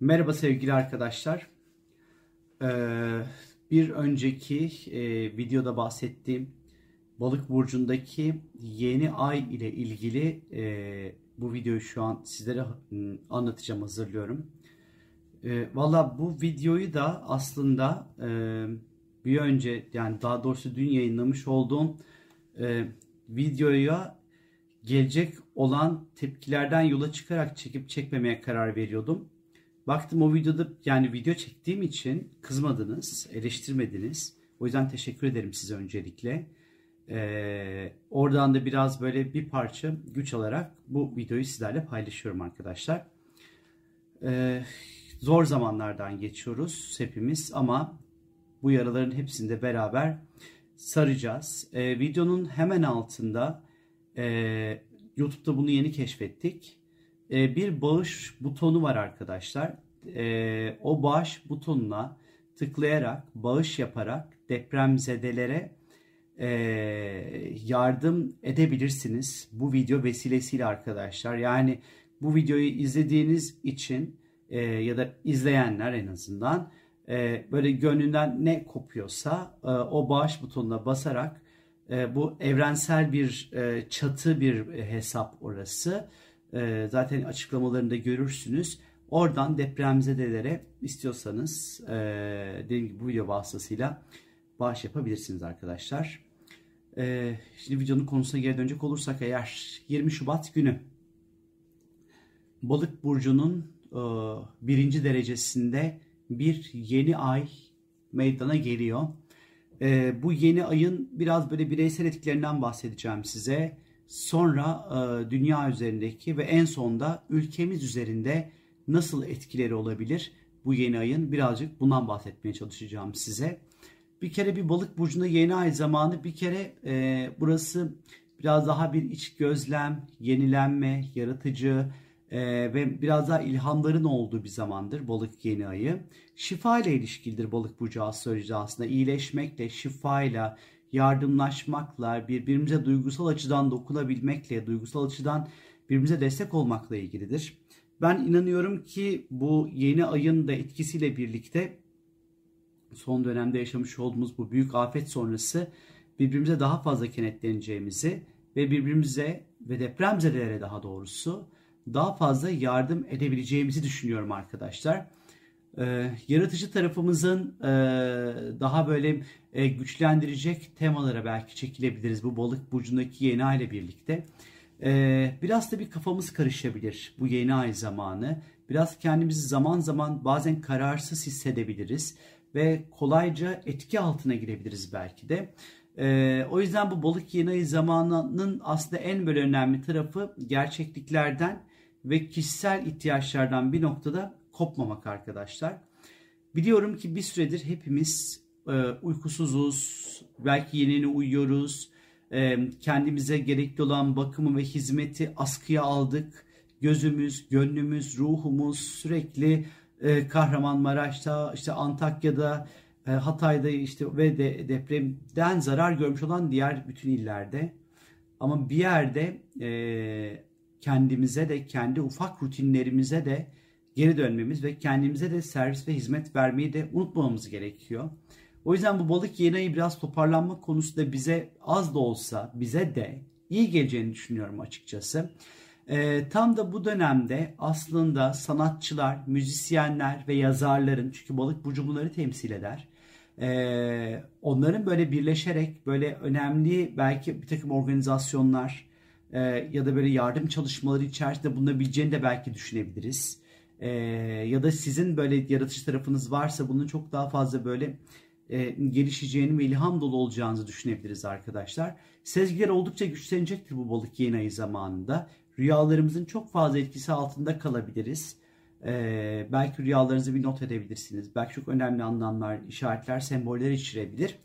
Merhaba sevgili arkadaşlar. Ee, bir önceki e, videoda bahsettiğim balık burcundaki yeni ay ile ilgili e, bu videoyu şu an sizlere anlatacağım, hazırlıyorum. E, Valla bu videoyu da aslında e, bir önce yani daha doğrusu dün yayınlamış olduğum videoya gelecek olan tepkilerden yola çıkarak çekip çekmemeye karar veriyordum. Baktım o videoda yani video çektiğim için kızmadınız, eleştirmediniz. O yüzden teşekkür ederim size öncelikle. Ee, oradan da biraz böyle bir parça güç alarak bu videoyu sizlerle paylaşıyorum arkadaşlar. Ee, zor zamanlardan geçiyoruz hepimiz ama bu yaraların hepsini de beraber saracağız. Ee, videonun hemen altında e, YouTube'da bunu yeni keşfettik. E, bir bağış butonu var arkadaşlar. E, o bağış butonuna tıklayarak, bağış yaparak depremzedelere e, yardım edebilirsiniz. Bu video vesilesiyle arkadaşlar. Yani bu videoyu izlediğiniz için e, ya da izleyenler en azından e, böyle gönlünden ne kopuyorsa e, o bağış butonuna basarak bu evrensel bir çatı bir hesap orası. E, zaten açıklamalarında görürsünüz. Oradan depremzedelere istiyorsanız e, dediğim gibi bu video vasıtasıyla bağış yapabilirsiniz arkadaşlar. E, şimdi videonun konusuna geri dönecek olursak eğer 20 Şubat günü Balık burcunun e, birinci derecesinde bir yeni ay meydana geliyor. E, bu yeni ayın biraz böyle bireysel etkilerinden bahsedeceğim size. Sonra e, dünya üzerindeki ve en sonda ülkemiz üzerinde nasıl etkileri olabilir bu yeni ayın birazcık bundan bahsetmeye çalışacağım size. Bir kere bir balık burcunda yeni ay zamanı bir kere e, burası biraz daha bir iç gözlem, yenilenme, yaratıcı, e, ve biraz daha ilhamların olduğu bir zamandır balık yeni ayı. Şifa ile ilişkilidir balık burcu astrolojide aslında. iyileşmekle, şifayla, yardımlaşmakla, birbirimize duygusal açıdan dokunabilmekle, duygusal açıdan birbirimize destek olmakla ilgilidir. Ben inanıyorum ki bu yeni ayın da etkisiyle birlikte son dönemde yaşamış olduğumuz bu büyük afet sonrası birbirimize daha fazla kenetleneceğimizi ve birbirimize ve depremzedelere daha doğrusu daha fazla yardım edebileceğimizi düşünüyorum arkadaşlar. Ee, yaratıcı tarafımızın e, daha böyle e, güçlendirecek temalara belki çekilebiliriz bu balık burcundaki yeni ay ile birlikte. Ee, biraz da bir kafamız karışabilir bu yeni ay zamanı. Biraz kendimizi zaman zaman bazen kararsız hissedebiliriz ve kolayca etki altına girebiliriz belki de. Ee, o yüzden bu balık yeni ay zamanının aslında en böyle önemli tarafı gerçekliklerden ve kişisel ihtiyaçlardan bir noktada kopmamak arkadaşlar. Biliyorum ki bir süredir hepimiz e, uykusuzuz, belki yenini uyuyoruz, e, kendimize gerekli olan bakımı ve hizmeti askıya aldık. Gözümüz, gönlümüz, ruhumuz sürekli e, Kahramanmaraş'ta, işte Antakya'da, e, Hatay'da işte ve de depremden zarar görmüş olan diğer bütün illerde. Ama bir yerde e, kendimize de kendi ufak rutinlerimize de geri dönmemiz ve kendimize de servis ve hizmet vermeyi de unutmamamız gerekiyor. O yüzden bu balık yeni ayı biraz toparlanma konusunda bize az da olsa bize de iyi geleceğini düşünüyorum açıkçası. E, tam da bu dönemde aslında sanatçılar, müzisyenler ve yazarların çünkü balık burcu bunları temsil eder. E, onların böyle birleşerek böyle önemli belki bir takım organizasyonlar, e, ya da böyle yardım çalışmaları içerisinde bulunabileceğini de belki düşünebiliriz. E, ya da sizin böyle yaratıcı tarafınız varsa bunun çok daha fazla böyle e, gelişeceğini ve ilham dolu olacağınızı düşünebiliriz arkadaşlar. Sezgiler oldukça güçlenecektir bu balık yeni ayı zamanında. Rüyalarımızın çok fazla etkisi altında kalabiliriz. Ee, belki rüyalarınızı bir not edebilirsiniz. Belki çok önemli anlamlar, işaretler, semboller içirebilir.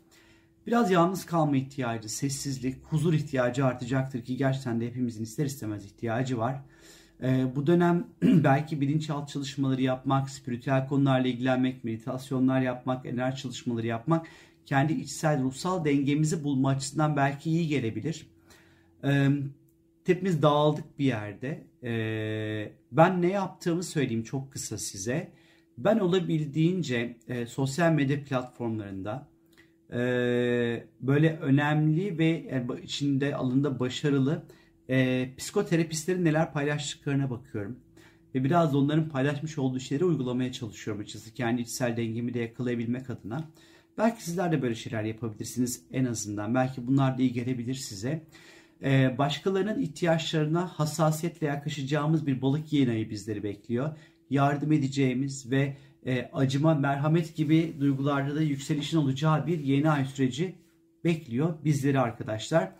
Biraz yalnız kalma ihtiyacı, sessizlik, huzur ihtiyacı artacaktır ki gerçekten de hepimizin ister istemez ihtiyacı var. Ee, bu dönem belki bilinçaltı çalışmaları yapmak, spiritüel konularla ilgilenmek, meditasyonlar yapmak, enerji çalışmaları yapmak kendi içsel ruhsal dengemizi bulma açısından belki iyi gelebilir. Ee, hepimiz dağıldık bir yerde. Ee, ben ne yaptığımı söyleyeyim çok kısa size. Ben olabildiğince e, sosyal medya platformlarında e, böyle önemli ve yani içinde alında başarılı e, psikoterapistlerin neler paylaştıklarına bakıyorum. Ve biraz da onların paylaşmış olduğu şeyleri uygulamaya çalışıyorum açıkçası. Kendi içsel dengemi de yakalayabilmek adına. Belki sizler de böyle şeyler yapabilirsiniz en azından. Belki bunlar da iyi gelebilir size. Ee, başkalarının ihtiyaçlarına hassasiyetle yaklaşacağımız bir balık yeni ayı bizleri bekliyor. Yardım edeceğimiz ve e, acıma, merhamet gibi duygularda da yükselişin olacağı bir yeni ay süreci bekliyor bizleri arkadaşlar.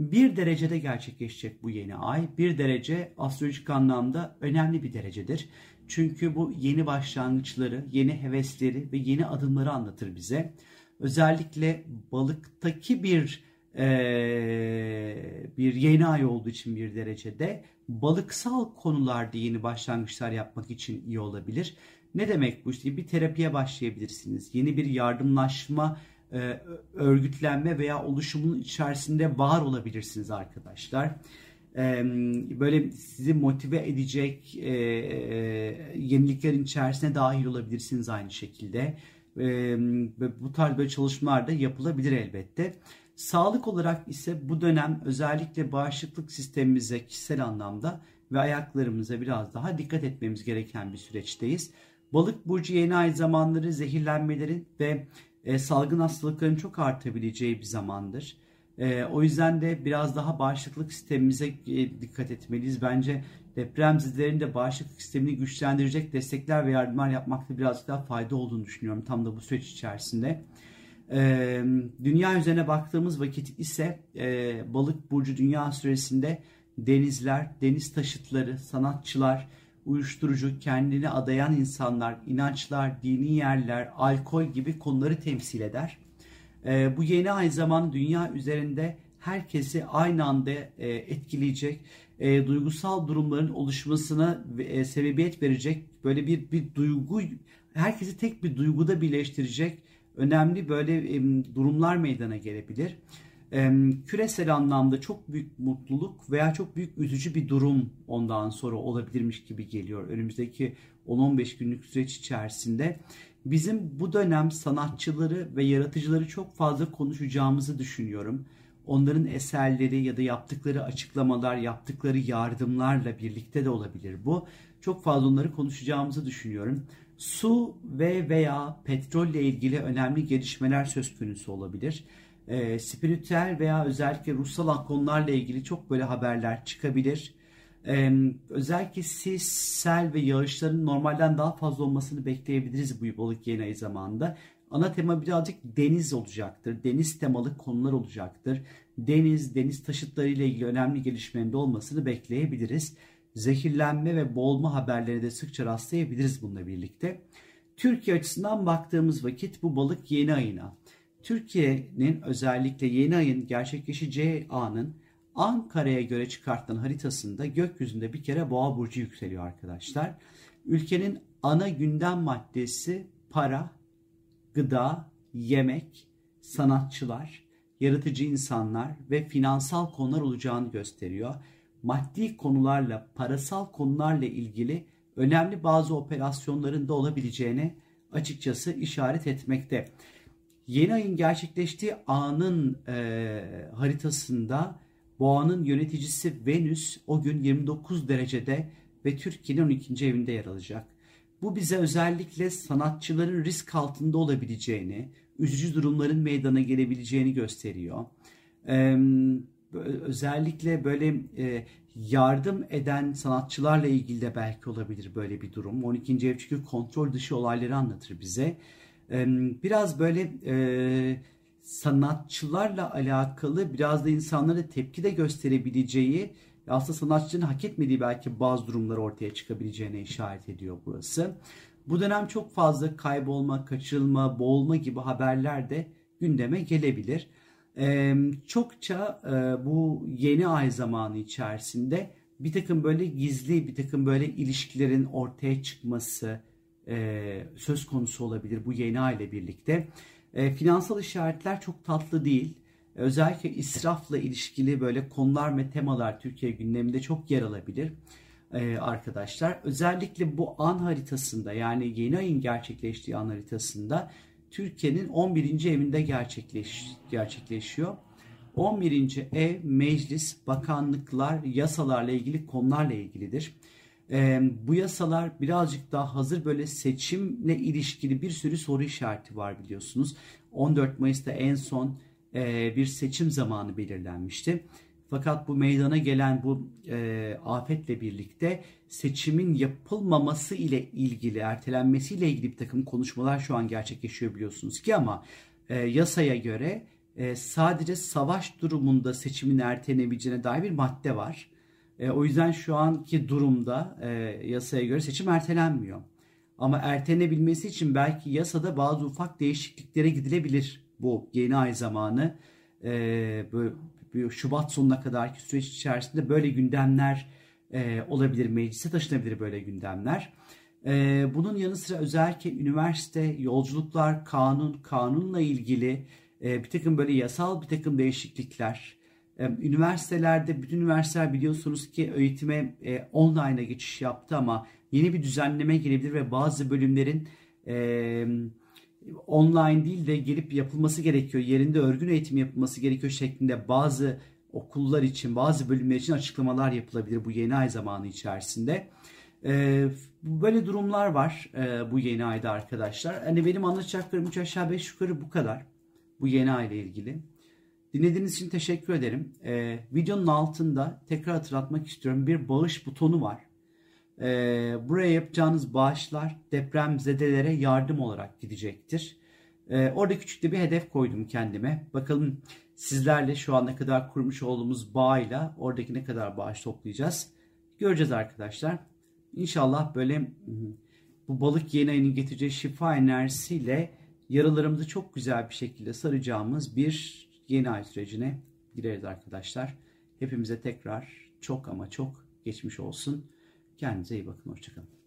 Bir derecede gerçekleşecek bu yeni ay. Bir derece astrolojik anlamda önemli bir derecedir. Çünkü bu yeni başlangıçları, yeni hevesleri ve yeni adımları anlatır bize. Özellikle balıktaki bir e, bir yeni ay olduğu için bir derecede balıksal konularda yeni başlangıçlar yapmak için iyi olabilir. Ne demek bu işte bir terapiye başlayabilirsiniz. Yeni bir yardımlaşma, e, örgütlenme veya oluşumun içerisinde var olabilirsiniz arkadaşlar. E, böyle sizi motive edecek e, yeniliklerin içerisine dahil olabilirsiniz aynı şekilde. Bu tarz böyle çalışmalar da yapılabilir elbette. Sağlık olarak ise bu dönem özellikle bağışıklık sistemimize kişisel anlamda ve ayaklarımıza biraz daha dikkat etmemiz gereken bir süreçteyiz. Balık burcu yeni ay zamanları zehirlenmelerin ve e, salgın hastalıkların çok artabileceği bir zamandır. E, o yüzden de biraz daha bağışıklık sistemimize e, dikkat etmeliyiz. Bence depremzedelerin de bağışıklık sistemini güçlendirecek destekler ve yardımlar yapmakta biraz daha fayda olduğunu düşünüyorum tam da bu süreç içerisinde. E, dünya üzerine baktığımız vakit ise e, balık burcu dünya süresinde denizler, deniz taşıtları, sanatçılar, uyuşturucu, kendini adayan insanlar, inançlar, dini yerler, alkol gibi konuları temsil eder. E, bu yeni ay zaman dünya üzerinde herkesi aynı anda e, etkileyecek, e, duygusal durumların oluşmasına e, sebebiyet verecek böyle bir bir duygu, herkesi tek bir duyguda birleştirecek önemli böyle durumlar meydana gelebilir küresel anlamda çok büyük mutluluk veya çok büyük üzücü bir durum ondan sonra olabilirmiş gibi geliyor. Önümüzdeki 10-15 günlük süreç içerisinde bizim bu dönem sanatçıları ve yaratıcıları çok fazla konuşacağımızı düşünüyorum. Onların eserleri ya da yaptıkları açıklamalar, yaptıkları yardımlarla birlikte de olabilir bu. Çok fazla onları konuşacağımızı düşünüyorum. Su ve veya petrolle ilgili önemli gelişmeler söz konusu olabilir e, spiritüel veya özellikle ruhsal konularla ilgili çok böyle haberler çıkabilir. E, özellikle sis, sel ve yağışların normalden daha fazla olmasını bekleyebiliriz bu balık yeni ayı zamanında. Ana tema birazcık deniz olacaktır. Deniz temalı konular olacaktır. Deniz, deniz taşıtları ile ilgili önemli gelişmenin olmasını bekleyebiliriz. Zehirlenme ve boğulma haberleri de sıkça rastlayabiliriz bununla birlikte. Türkiye açısından baktığımız vakit bu balık yeni ayına Türkiye'nin özellikle yeni ayın gerçekleşeceği anın Ankara'ya göre çıkartılan haritasında gökyüzünde bir kere boğa burcu yükseliyor arkadaşlar. Ülkenin ana gündem maddesi para, gıda, yemek, sanatçılar, yaratıcı insanlar ve finansal konular olacağını gösteriyor. Maddi konularla, parasal konularla ilgili önemli bazı operasyonların da olabileceğine açıkçası işaret etmekte. Yeni ayın gerçekleştiği anın e, haritasında boğanın yöneticisi Venüs o gün 29 derecede ve Türkiye'nin 12. evinde yer alacak. Bu bize özellikle sanatçıların risk altında olabileceğini, üzücü durumların meydana gelebileceğini gösteriyor. Ee, özellikle böyle e, yardım eden sanatçılarla ilgili de belki olabilir böyle bir durum. 12. ev çünkü kontrol dışı olayları anlatır bize biraz böyle e, sanatçılarla alakalı biraz da insanlara tepki de gösterebileceği aslında sanatçının hak etmediği belki bazı durumlar ortaya çıkabileceğine işaret ediyor burası. Bu dönem çok fazla kaybolma, kaçırılma, boğulma gibi haberler de gündeme gelebilir. Ee, çokça e, bu yeni ay zamanı içerisinde bir takım böyle gizli, bir takım böyle ilişkilerin ortaya çıkması, e, söz konusu olabilir bu yeni aile birlikte. E, finansal işaretler çok tatlı değil. Özellikle israfla ilişkili böyle konular ve temalar Türkiye gündeminde çok yer alabilir. e, arkadaşlar. Özellikle bu an haritasında yani yeni ayın gerçekleştiği an haritasında Türkiye'nin 11. evinde gerçekleş, gerçekleşiyor. 11. ev meclis, bakanlıklar, yasalarla ilgili konularla ilgilidir. Ee, bu yasalar birazcık daha hazır böyle seçimle ilişkili bir sürü soru işareti var biliyorsunuz. 14 Mayıs'ta en son e, bir seçim zamanı belirlenmişti. Fakat bu meydana gelen bu e, afetle birlikte seçimin yapılmaması ile ilgili, ertelenmesi ile ilgili bir takım konuşmalar şu an gerçekleşiyor biliyorsunuz ki ama e, yasaya göre e, sadece savaş durumunda seçimin ertelenebileceğine dair bir madde var. E, o yüzden şu anki durumda e, yasaya göre seçim ertelenmiyor. Ama ertelenebilmesi için belki yasada bazı ufak değişikliklere gidilebilir bu yeni ay zamanı. E, böyle, Şubat sonuna kadarki süreç içerisinde böyle gündemler e, olabilir, meclise taşınabilir böyle gündemler. E, bunun yanı sıra özellikle üniversite, yolculuklar, kanun, kanunla ilgili e, bir takım böyle yasal bir takım değişiklikler. E, üniversitelerde, bütün üniversiteler biliyorsunuz ki eğitime e, online'a geçiş yaptı ama yeni bir düzenleme gelebilir ve bazı bölümlerin e, online değil de gelip yapılması gerekiyor. Yerinde örgün eğitim yapılması gerekiyor şeklinde bazı okullar için, bazı bölümler için açıklamalar yapılabilir bu yeni ay zamanı içerisinde. Ee, böyle durumlar var e, bu yeni ayda arkadaşlar. Hani benim anlatacaklarım 3 aşağı 5 yukarı bu kadar. Bu yeni ay ile ilgili. Dinlediğiniz için teşekkür ederim. Ee, videonun altında tekrar hatırlatmak istiyorum. Bir bağış butonu var. Ee, buraya yapacağınız bağışlar depremzedelere yardım olarak gidecektir. Ee, orada küçük de bir hedef koydum kendime. Bakalım sizlerle şu ana kadar kurmuş olduğumuz bağıyla oradaki ne kadar bağış toplayacağız. Göreceğiz arkadaşlar. İnşallah böyle bu balık yeni ayının getireceği şifa enerjisiyle yaralarımızı çok güzel bir şekilde saracağımız bir yeni ay sürecine gireriz arkadaşlar. Hepimize tekrar çok ama çok geçmiş olsun. Kendinize iyi bakın. Hoşçakalın.